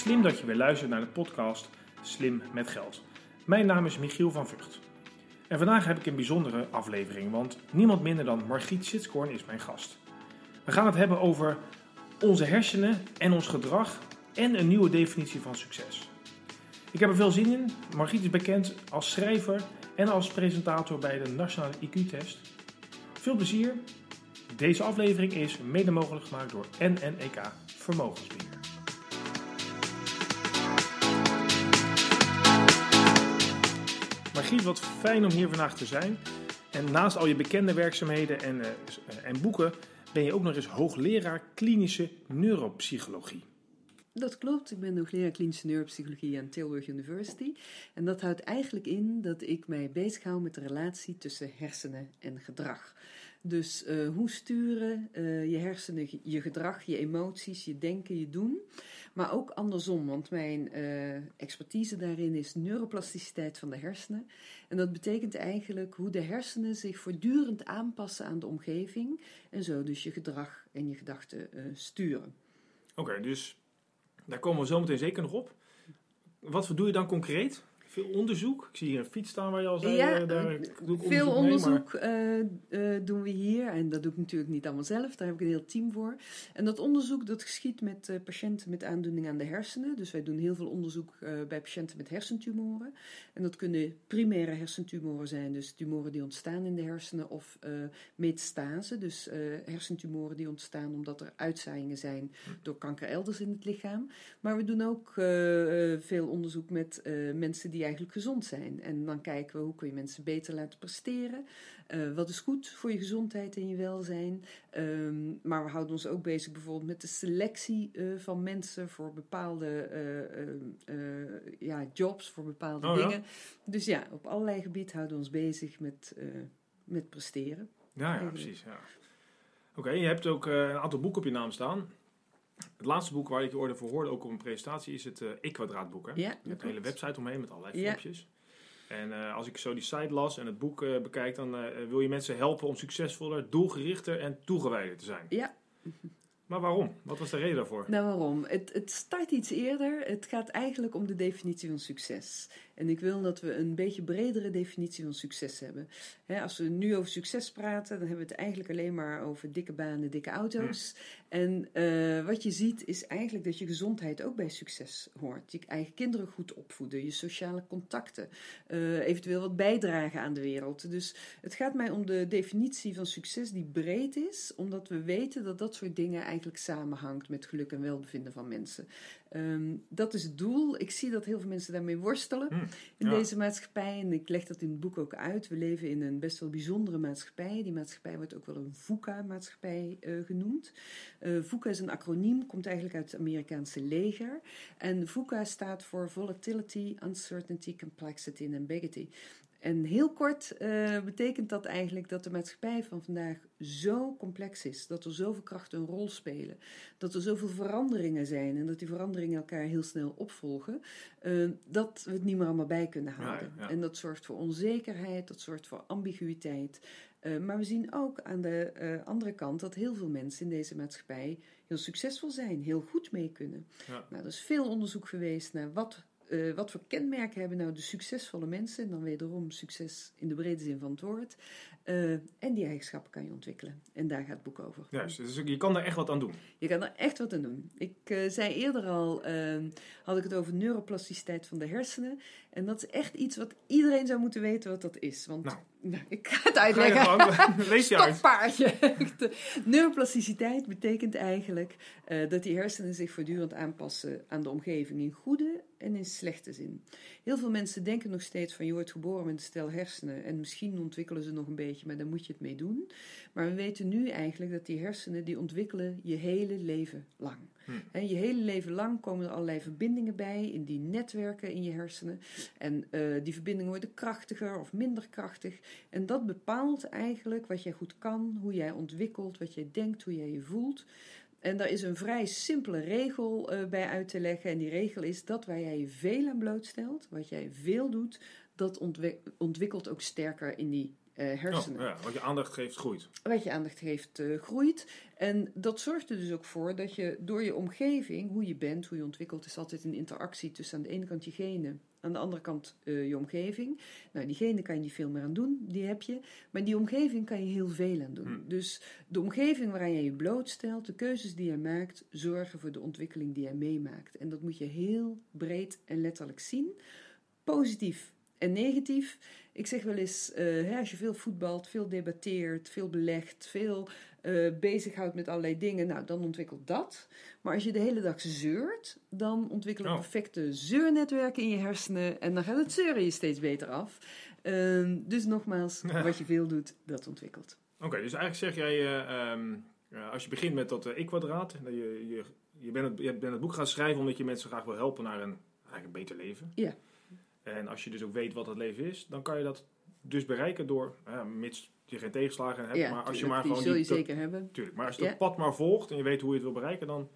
Slim dat je weer luistert naar de podcast Slim met Geld. Mijn naam is Michiel van Vught. En vandaag heb ik een bijzondere aflevering, want niemand minder dan Margriet Sitskoorn is mijn gast. We gaan het hebben over onze hersenen en ons gedrag en een nieuwe definitie van succes. Ik heb er veel zin in. Margriet is bekend als schrijver en als presentator bij de Nationale IQ-test. Veel plezier. Deze aflevering is mede mogelijk gemaakt door NNEK Vermogensbeheer. Wat fijn om hier vandaag te zijn. En naast al je bekende werkzaamheden en, uh, en boeken ben je ook nog eens hoogleraar klinische neuropsychologie. Dat klopt. Ik ben hoogleraar klinische neuropsychologie aan Tilburg University. En dat houdt eigenlijk in dat ik mij bezighoud met de relatie tussen hersenen en gedrag. Dus uh, hoe sturen uh, je hersenen je gedrag, je emoties, je denken, je doen. Maar ook andersom, want mijn uh, expertise daarin is neuroplasticiteit van de hersenen. En dat betekent eigenlijk hoe de hersenen zich voortdurend aanpassen aan de omgeving. En zo dus je gedrag en je gedachten sturen. Oké, dus daar komen we zo meteen zeker nog op. Wat doe je dan concreet? Veel onderzoek. Ik zie hier een fiets staan waar je al zei. Ja, uh, daar doe ik veel onderzoek, mee, maar... uh, uh, doen we hier. En dat doe ik natuurlijk niet allemaal zelf. Daar heb ik een heel team voor. En dat onderzoek dat geschiet met patiënten met aandoening aan de hersenen. Dus wij doen heel veel onderzoek bij patiënten met hersentumoren. En dat kunnen primaire hersentumoren zijn. Dus tumoren die ontstaan in de hersenen. Of metastase. Dus hersentumoren die ontstaan omdat er uitzaaiingen zijn door kanker elders in het lichaam. Maar we doen ook veel onderzoek met mensen die eigenlijk gezond zijn. En dan kijken we hoe kun je mensen beter laten presteren. Uh, wat is goed voor je gezondheid en je welzijn. Um, maar we houden ons ook bezig bijvoorbeeld met de selectie uh, van mensen voor bepaalde uh, ja, jobs, voor bepaalde oh, dingen. Ja? Dus ja, op allerlei gebieden houden we ons bezig met, met presteren. Ja, ja precies. Ja. Oké, okay, je hebt ook een aantal boeken op je naam staan. Het laatste boek waar ik je orde voor hoorde, ook op een presentatie, is het uh, E-kwadraatboek. Hè? Ja, met een hele website omheen met allerlei filmpjes. En uh, als ik zo die site las en het boek uh, bekijk, dan wil je mensen helpen om succesvoller, doelgerichter en toegewijder te zijn. Ja. Maar waarom? Wat was de reden daarvoor? Nou, waarom? Het, het start iets eerder. Het gaat eigenlijk om de definitie van succes. En ik wil dat we een beetje bredere definitie van succes hebben. He, als we nu over succes praten, dan hebben we het eigenlijk alleen maar over dikke banen, dikke auto's. Ja. En uh, wat je ziet is eigenlijk dat je gezondheid ook bij succes hoort. Je eigen kinderen goed opvoeden, je sociale contacten, uh, eventueel wat bijdragen aan de wereld. Dus het gaat mij om de definitie van succes die breed is, omdat we weten dat dat soort dingen eigenlijk samenhangt met geluk en welbevinden van mensen. Um, dat is het doel. Ik zie dat heel veel mensen daarmee worstelen Hmm. in Ja. deze maatschappij. En ik leg dat in het boek ook uit. We leven in een best wel bijzondere maatschappij. Die maatschappij wordt ook wel een VUCA-maatschappij uh, genoemd. Uh, VUCA is een acroniem, komt eigenlijk uit het Amerikaanse leger. En VUCA staat voor Volatility, Uncertainty, Complexity en Ambiguity. En heel kort uh, betekent dat eigenlijk dat de maatschappij van vandaag zo complex is. Dat er zoveel krachten een rol spelen. Dat er zoveel veranderingen zijn. En dat die veranderingen elkaar heel snel opvolgen. Uh, dat we het niet meer allemaal bij kunnen houden. Ja, ja. En dat zorgt voor onzekerheid. Dat zorgt voor ambiguïteit. Uh, maar we zien ook aan de andere kant dat heel veel mensen in deze maatschappij heel succesvol zijn. Heel goed mee kunnen. Ja. Nou, er is veel onderzoek geweest naar wat uh, wat voor kenmerken hebben nou de succesvolle mensen? En dan wederom succes in de brede zin van het woord. Uh, en die eigenschappen kan je ontwikkelen. En daar gaat het boek over. Juist, dus je kan daar echt wat aan doen. Je kan er echt wat aan doen. Ik uh, zei eerder al, had ik het over neuroplasticiteit van de hersenen. En dat is echt iets wat iedereen zou moeten weten wat dat is. Want nou. Ik ga het uitleggen. Ga Lees je Stokpaardje. Neuroplasticiteit betekent eigenlijk uh, dat die hersenen zich voortdurend aanpassen aan de omgeving in goede en in slechte zin. Heel veel mensen denken nog steeds van je wordt geboren met een stel hersenen en misschien ontwikkelen ze nog een beetje, maar daar moet je het mee doen. Maar we weten nu eigenlijk dat die hersenen die ontwikkelen je hele leven lang. Je hele leven lang komen er allerlei verbindingen bij in die netwerken in je hersenen. En uh, die verbindingen worden krachtiger of minder krachtig. En dat bepaalt eigenlijk wat jij goed kan, hoe jij ontwikkelt, wat jij denkt, hoe jij je voelt. En daar is een vrij simpele regel uh, bij uit te leggen. En die regel is dat waar jij je veel aan blootstelt, wat jij veel doet, dat ontwik ontwikkelt ook sterker in die hersenen. Oh, ja, wat je aandacht geeft, groeit. Wat je aandacht geeft, groeit. En dat zorgt er dus ook voor dat je door je omgeving, hoe je bent, hoe je ontwikkelt, is altijd een interactie tussen aan de ene kant je genen aan de andere kant uh, je omgeving. Nou, diegene kan je niet veel meer aan doen, die heb je. Maar die omgeving kan je heel veel aan doen. Hmm. Dus de omgeving waarin je je blootstelt, de keuzes die je maakt, zorgen voor de ontwikkeling die je meemaakt. En dat moet je heel breed en letterlijk zien. Positief en negatief. Ik zeg wel eens, uh, als je veel voetbalt, veel debatteert, veel belegt, veel uh, bezighoudt met allerlei dingen, nou, dan ontwikkelt dat. Maar als je de hele dag zeurt, dan ontwikkelen oh. perfecte zeurnetwerken in je hersenen en dan gaat het zeuren je steeds beter af. Uh, dus nogmaals, wat je veel doet, dat ontwikkelt. Oké, dus eigenlijk zeg jij, uh, um, als je begint met dat ik-kwadraat, je, je, je, bent het, je bent het boek gaan schrijven omdat je mensen graag wil helpen naar een, eigenlijk een beter leven. Ja. En als je dus ook weet wat dat leven is, dan kan je dat dus bereiken door, mits je geen tegenslagen hebt. Ja, maar als je maar die gewoon zul je die, zeker hebben. Tuurlijk, maar als je dat pad maar volgt en je weet hoe je het wil bereiken, dan,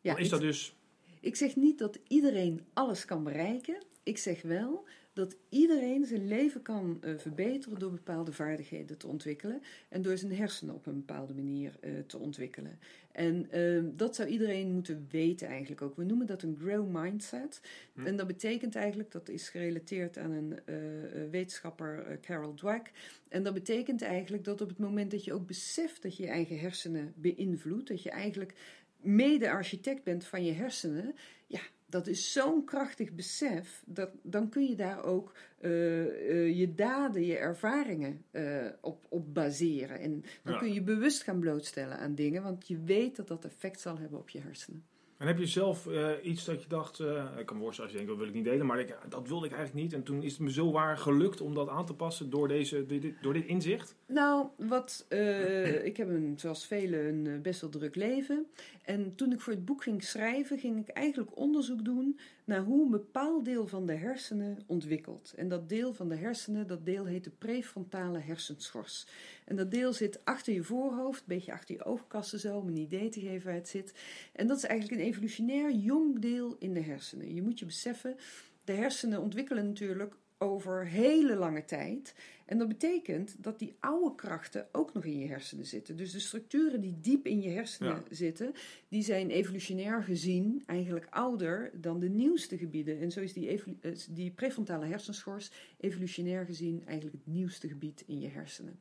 ja, dan is dat dus... Ik zeg niet dat iedereen alles kan bereiken. Ik zeg wel dat iedereen zijn leven kan uh, verbeteren door bepaalde vaardigheden te ontwikkelen en door zijn hersenen op een bepaalde manier uh, te ontwikkelen. En uh, dat zou iedereen moeten weten eigenlijk ook. We noemen dat een grow mindset. Hm. En dat betekent eigenlijk, dat is gerelateerd aan een uh, wetenschapper Carol Dweck. En dat betekent eigenlijk dat op het moment dat je ook beseft dat je je eigen hersenen beïnvloedt, dat je eigenlijk mede-architect bent van je hersenen, ja, dat is zo'n krachtig besef, dat, dan kun je daar ook uh, uh, je daden, je ervaringen uh, op, op baseren. En dan Ja. kun je bewust gaan blootstellen aan dingen, want je weet dat dat effect zal hebben op je hersenen. En heb je zelf eh, iets dat je dacht, eh, ik kan me voorstellen als je denkt, dat wil ik niet delen, maar ik, dat wilde ik eigenlijk niet. En toen is het me zo waar gelukt om dat aan te passen door, deze, dit- door dit inzicht. Nou, wat, eh, ik heb een, zoals velen een eh, best wel druk leven. En toen ik voor het boek ging schrijven, ging ik eigenlijk onderzoek doen naar hoe een bepaald deel van de hersenen ontwikkelt. En dat deel van de hersenen, dat deel heet de prefrontale hersenschors. En dat deel zit achter je voorhoofd, een beetje achter je oogkassen zo, om een idee te geven waar het zit. En dat is eigenlijk een evolutionair jong deel in de hersenen. Je moet je beseffen, de hersenen ontwikkelen natuurlijk over hele lange tijd. En dat betekent dat die oude krachten ook nog in je hersenen zitten. Dus de structuren die diep in je hersenen Ja. zitten, die zijn evolutionair gezien eigenlijk ouder dan de nieuwste gebieden. En zo is die, eh, die prefrontale hersenschors evolutionair gezien eigenlijk het nieuwste gebied in je hersenen.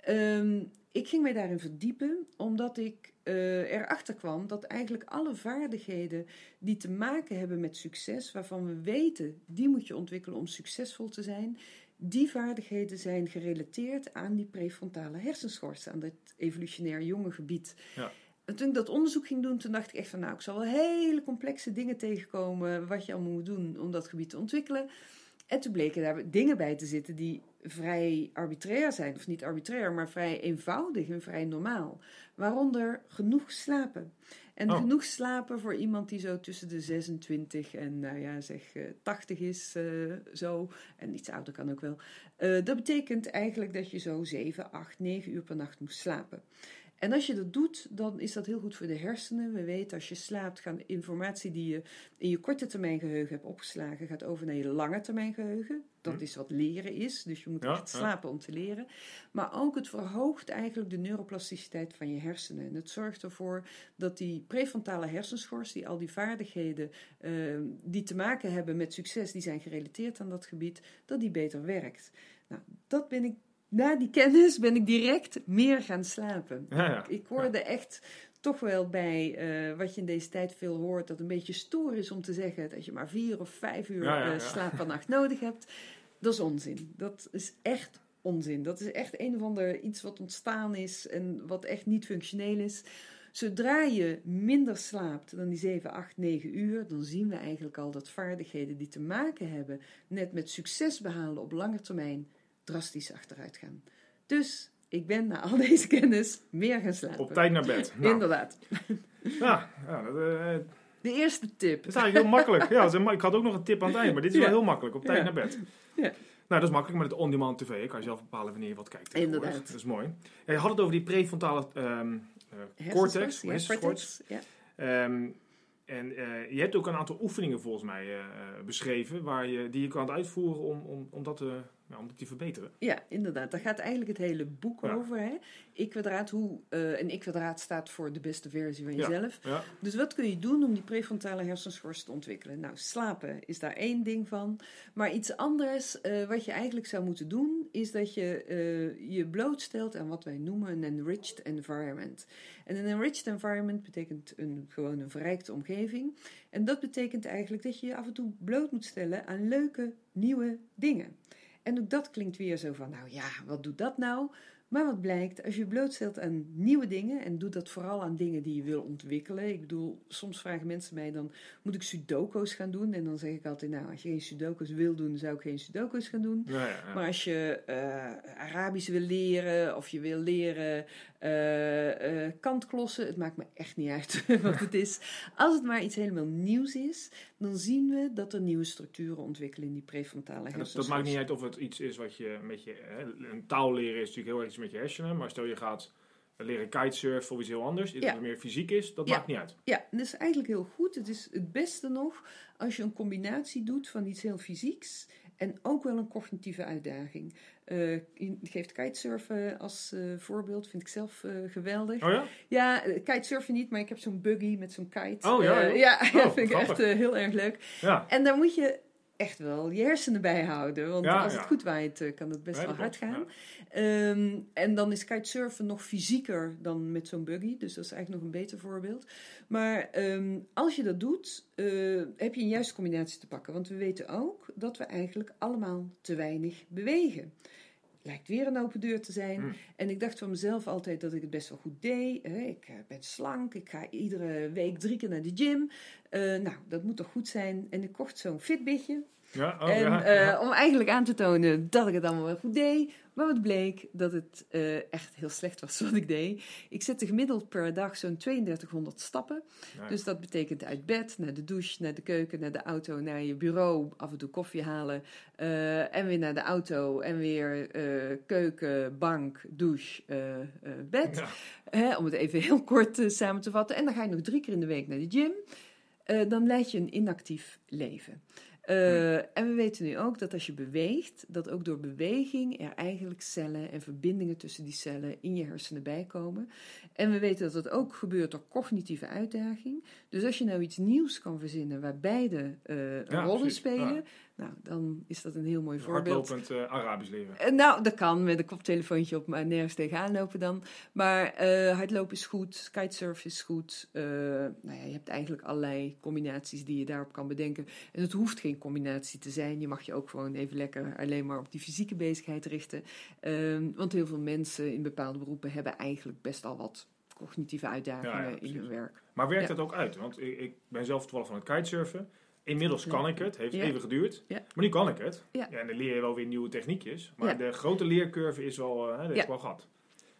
Ehm, ik ging mij daarin verdiepen omdat ik eh, erachter kwam dat eigenlijk alle vaardigheden die te maken hebben met succes, waarvan we weten die moet je ontwikkelen om succesvol te zijn, die vaardigheden zijn gerelateerd aan die prefrontale hersenschors, aan dat evolutionair jonge gebied. Ja. En toen ik dat onderzoek ging doen, toen dacht ik echt van nou, ik zal wel hele complexe dingen tegenkomen wat je allemaal moet doen om dat gebied te ontwikkelen. En toen bleken daar dingen bij te zitten die vrij arbitrair zijn, of niet arbitrair, maar vrij eenvoudig en vrij normaal. Waaronder genoeg slapen. En Oh. genoeg slapen voor iemand die zo tussen de 26 en, nou ja, zeg eh, 80 is, eh, zo. En iets ouder kan ook wel. Eh, dat betekent eigenlijk dat je zo 7, 8, 9 uur per nacht moet slapen. En als je dat doet, dan is dat heel goed voor de hersenen. We weten als je slaapt, gaan informatie die je in je korte termijn geheugen hebt opgeslagen, gaat over naar je lange termijn geheugen. Dat Hm. is wat leren is, dus je moet Ja, echt ja. slapen om te leren. Maar ook het verhoogt eigenlijk de neuroplasticiteit van je hersenen. En het zorgt ervoor dat die prefrontale hersenschors, die al die vaardigheden eh, die te maken hebben met succes, die zijn gerelateerd aan dat gebied, dat die beter werkt. Nou, dat ben ik na die kennis ben ik direct meer gaan slapen. Ja, ja. Ik hoorde echt toch wel bij eh, wat je in deze tijd veel hoort, dat het een beetje stoer is om te zeggen dat je maar vier of vijf uur eh, slaap per nacht nodig hebt. Dat is onzin. Dat is echt onzin. Dat is echt een of ander iets wat ontstaan is en wat echt niet functioneel is. Zodra je minder slaapt dan die 7, 8, 9 uur, dan zien we eigenlijk al dat vaardigheden die te maken hebben net met succes behalen op lange termijn drastisch achteruit gaan. Dus ik ben na al deze kennis meer gaan slapen. Op tijd naar bed. Nou, Inderdaad. ja, ja, dat, eh, De eerste tip. dat is eigenlijk heel makkelijk. Ja, ik had ook nog een tip aan het eind, maar dit is Ja. wel heel makkelijk. Op tijd Ja. naar bed. Ja. Nou, dat is makkelijk met het on-demand tv. Je kan je zelf bepalen wanneer je wat kijkt. Inderdaad. Dat is mooi. Je had het over die prefrontale ehm eh, cortex, ja, hersenschors. cortex, ja. Ehm, en eh, je hebt ook een aantal oefeningen volgens mij beschreven waar je, die je kan uitvoeren om, om, om dat te, om die te verbeteren. Ja, inderdaad. Daar gaat eigenlijk het hele boek over. Hè? Ik-kwadraat, hoe, uh, een ik-kwadraat staat voor de beste versie van jezelf. Ja. Dus wat kun je doen om die prefrontale hersenschors te ontwikkelen? Nou, slapen is daar één ding van. Maar iets anders uh, wat je eigenlijk zou moeten doen, is dat je uh, je blootstelt aan wat wij noemen een enriched environment. En een enriched environment betekent een, gewoon een verrijkte omgeving. En dat betekent eigenlijk dat je je af en toe bloot moet stellen aan leuke, nieuwe dingen. En ook dat klinkt weer zo van, nou ja, wat doet dat nou? Maar wat blijkt, als je blootstelt aan nieuwe dingen, en doe dat vooral aan dingen die je wil ontwikkelen. Ik bedoel, soms vragen mensen mij dan, moet ik sudoku's gaan doen? En dan zeg ik altijd, nou, als je geen sudoku's wil doen, zou ik geen sudoku's gaan doen. Ja, ja, ja. Maar als je uh, Arabisch wil leren, of je wil leren uh, uh, kantklossen, het maakt me echt niet uit wat het is. Als het maar iets helemaal nieuws is, dan zien we dat er nieuwe structuren ontwikkelen in die prefrontale hersenen. Dat, dat, maakt niet uit of het iets is wat je met je... Hè, een taal leren is natuurlijk heel erg iets met je hersenen, maar stel je gaat leren kitesurfen of iets heel anders, iets ja. wat meer fysiek is, dat ja. maakt niet uit. Ja, dat is eigenlijk heel goed. Het is het beste nog als je een combinatie doet van iets heel fysieks en ook wel een cognitieve uitdaging. Uh, je geeft kitesurfen als uh, voorbeeld, vind ik zelf uh, geweldig. Oh ja? Ja, kitesurfen niet, maar ik heb zo'n buggy met zo'n kite. Oh ja? ja, oh, dat vind ik echt heel erg leuk. Ja. En daar moet je echt wel je hersenen bij houden. Want Ja, als ja. het goed waait, kan het best wel hard gaan. Ehm, en dan is kitesurfen nog fysieker dan met zo'n buggy. Dus dat is eigenlijk nog een beter voorbeeld. Maar ehm, als je dat doet, eh, heb je een juiste combinatie te pakken. Want we weten ook dat we eigenlijk allemaal te weinig bewegen. Lijkt weer een open deur te zijn. Hmm. En ik dacht van mezelf altijd dat ik het best wel goed deed. Ik eh, ben slank, ik ga iedere week drie keer naar de gym. Eh, nou, dat moet toch goed zijn. En ik kocht zo'n Fitbitje. Ja, oh, en ja, eh, ja. om eigenlijk aan te tonen dat ik het allemaal wel goed deed. Maar wat bleek dat het eh, echt heel slecht was wat ik deed. Ik zette gemiddeld per dag zo'n 3200 stappen. Dus dat betekent uit bed, naar de douche, naar de keuken, naar de auto, naar je bureau, af en toe koffie halen. eh, en weer naar de auto en weer keuken, bank, douche, bed. Hè, om het even heel kort samen te vatten. En dan ga je nog drie keer in de week naar de gym. Dan leid je een inactief leven. Eh, En we weten nu ook dat als je beweegt, dat ook door beweging er eigenlijk cellen en verbindingen tussen die cellen in je hersenen bijkomen. En we weten dat dat ook gebeurt door cognitieve uitdaging. Dus als je nou iets nieuws kan verzinnen waar beide een Ja, rol in precies, spelen, ja. Nou, dan is dat een heel mooi voorbeeld. Hardlopend eh, Arabisch leren. Eh, Nou, dat kan met een koptelefoontje op, maar nergens tegenaan lopen dan. Maar eh, hardlopen is goed, kitesurfen is goed. Eh, nou ja, je hebt eigenlijk allerlei combinaties die je daarop kan bedenken. En het hoeft geen combinatie te zijn. Je mag je ook gewoon even lekker alleen maar op die fysieke bezigheid richten. Ehm, want heel veel mensen in bepaalde beroepen hebben eigenlijk best al wat cognitieve uitdagingen Ja, ja, in hun werk. Maar werkt dat ook uit? Want ik, ik ben zelf toevallig van het kitesurfen. Inmiddels kan ik het, heeft Ja. even geduurd. Ja. Maar nu kan ik het. Ja. en dan leer je wel weer nieuwe techniekjes. Maar de grote leercurve is wel, eh, dat heeft Ja. wel gehad.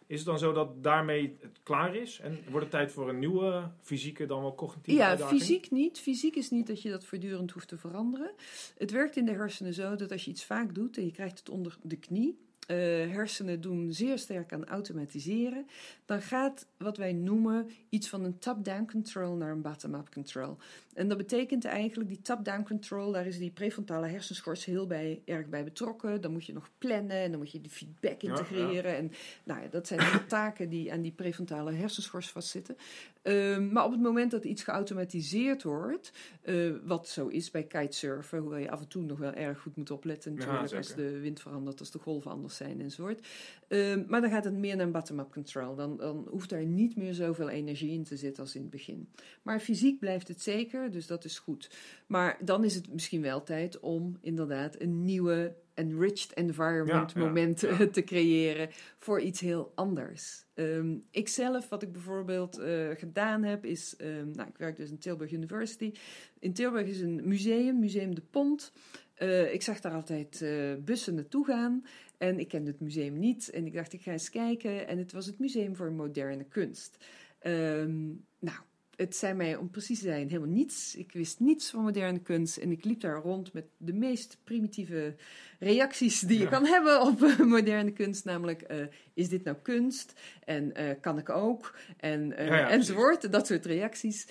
Is het dan zo dat daarmee het klaar is? En wordt het tijd voor een nieuwe fysieke dan wel cognitieve Ja, uitdaging? fysiek niet. Fysiek is niet dat je dat voortdurend hoeft te veranderen. Het werkt in de hersenen zo dat als je iets vaak doet en je krijgt het onder de knie. Eh, hersenen doen zeer sterk aan automatiseren. Dan gaat wat wij noemen iets van een top-down control naar een bottom-up control. En dat betekent eigenlijk die top-down control, daar is die prefrontale hersenschors heel bij, erg bij betrokken. Dan moet je nog plannen en dan moet je die feedback Ja, integreren. En nou ja, dat zijn de taken die aan die prefrontale hersenschors vastzitten. Ehm, maar op het moment dat iets geautomatiseerd wordt, eh, wat zo is bij kitesurfen, hoewel je af en toe nog wel erg goed moet opletten natuurlijk als de wind verandert, als de golven anders zijn enzovoort. Ehm, maar dan gaat het meer naar bottom-up control. Dan, dan hoeft daar niet meer zoveel energie in te zitten als in het begin. Maar fysiek blijft het zeker, dus dat is goed. Maar dan is het misschien wel tijd om inderdaad een nieuwe enriched environment Ja, moment ja. te creëren voor iets heel anders. Ehm ik zelf, wat ik bijvoorbeeld eh, gedaan heb, is, ehm, nou, ik werk dus in Tilburg University. In Tilburg is een museum, Museum de Pont. Eh, ik zag daar altijd eh, bussen naartoe gaan en ik kende het museum niet. En ik dacht, ik ga eens kijken. En het was het Museum voor Moderne Kunst. Ehm, nou, het zei mij om precies te zijn helemaal niets. Ik wist niets van moderne kunst en ik liep daar rond met de meest primitieve reacties die je Ja. kan hebben op eh, moderne kunst. Namelijk, eh, is dit nou kunst? En eh, kan ik ook? En, Ja, ja, enzovoort, dat soort reacties.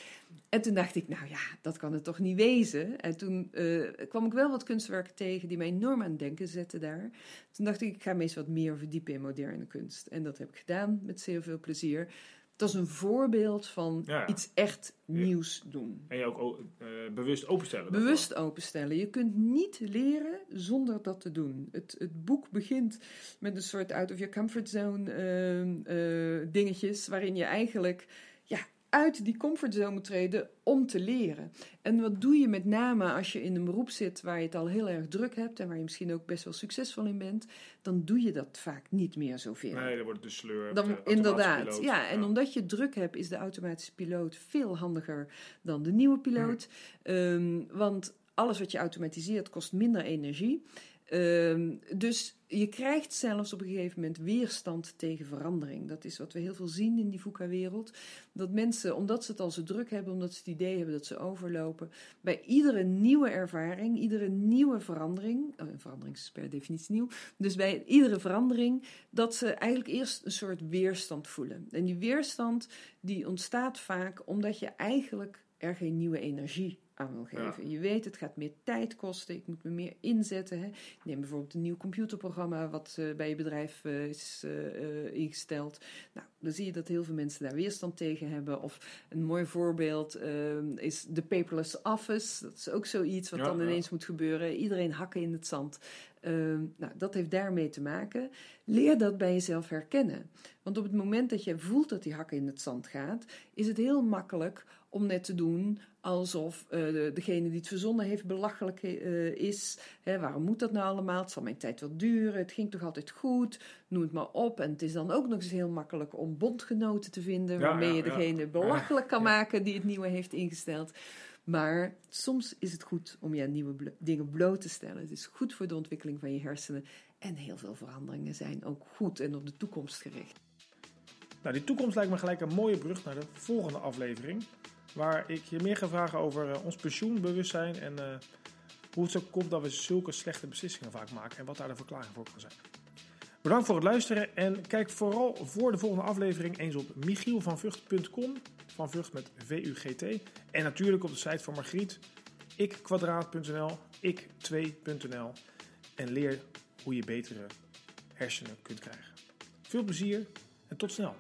En toen dacht ik, nou ja, dat kan het toch niet wezen. En toen kwam ik wel wat kunstwerken tegen die mij enorm aan het denken zetten daar. Toen dacht ik, ik ga me eens wat meer verdiepen in moderne kunst. En dat heb ik gedaan met zeer veel plezier. Dat is een voorbeeld van iets echt nieuws doen. En je ook uh, bewust openstellen. Bewust openstellen. Je kunt niet leren zonder dat te doen. Het, het boek begint met een soort out of your comfort zone uh, dingetjes, waarin je eigenlijk uit die comfortzone treden om te leren. En wat doe je met name als je in een beroep zit waar je het al heel erg druk hebt en waar je misschien ook best wel succesvol in bent, dan doe je dat vaak niet meer zoveel. Nee, dan wordt het de sleur. Dan, inderdaad, ja, En omdat je druk hebt, is de automatische piloot veel handiger dan de nieuwe piloot. Ehm, want alles wat je automatiseert kost minder energie. Ehm, dus je krijgt zelfs op een gegeven moment weerstand tegen verandering. Dat is wat we heel veel zien in die VUCA-wereld. Dat mensen, omdat ze het al zo druk hebben, omdat ze het idee hebben dat ze overlopen, bij iedere nieuwe ervaring, iedere nieuwe verandering, oh, een verandering is per definitie nieuw, dus bij iedere verandering, dat ze eigenlijk eerst een soort weerstand voelen. En die weerstand die ontstaat vaak omdat je eigenlijk er geen nieuwe energie aan wil geven. Je weet, het gaat meer tijd kosten, ik moet me meer inzetten. Hè. Neem bijvoorbeeld een nieuw computerprogramma wat uh, bij je bedrijf uh, is uh, ingesteld. Nou, dan zie je dat heel veel mensen daar weerstand tegen hebben. Of een mooi voorbeeld is de paperless office. Dat is ook zoiets wat dan ineens moet gebeuren. Iedereen hakken in het zand. Ehm, nou, dat heeft daarmee te maken. Leer dat bij jezelf herkennen. Want op het moment dat je voelt dat die hakken in het zand gaat, is het heel makkelijk om net te doen alsof uh, de, degene die het verzonnen heeft belachelijk uh, is. Hè, waarom moet dat nou allemaal? Het zal mijn tijd wel duren. Het ging toch altijd goed? Noem het maar op. En het is dan ook nog eens heel makkelijk om bondgenoten te vinden waarmee je degene belachelijk kan maken die het nieuwe heeft ingesteld. Maar soms is het goed om je nieuwe dingen bloot te stellen. Het is goed voor de ontwikkeling van je hersenen. En heel veel veranderingen zijn ook goed en op de toekomst gericht. Nou, die toekomst lijkt me gelijk een mooie brug naar de volgende aflevering. Waar ik je meer ga vragen over uh, ons pensioenbewustzijn en uh, hoe het zo komt dat we zulke slechte beslissingen vaak maken en wat daar de verklaring voor kan zijn. Bedankt voor het luisteren en kijk vooral voor de volgende aflevering eens op michielvanvucht.com, van Vught met V-U-G-T. En natuurlijk op de site van Margriet, ikkwadraat.nl, ik2.nl en leer hoe je betere hersenen kunt krijgen. Veel plezier en tot snel.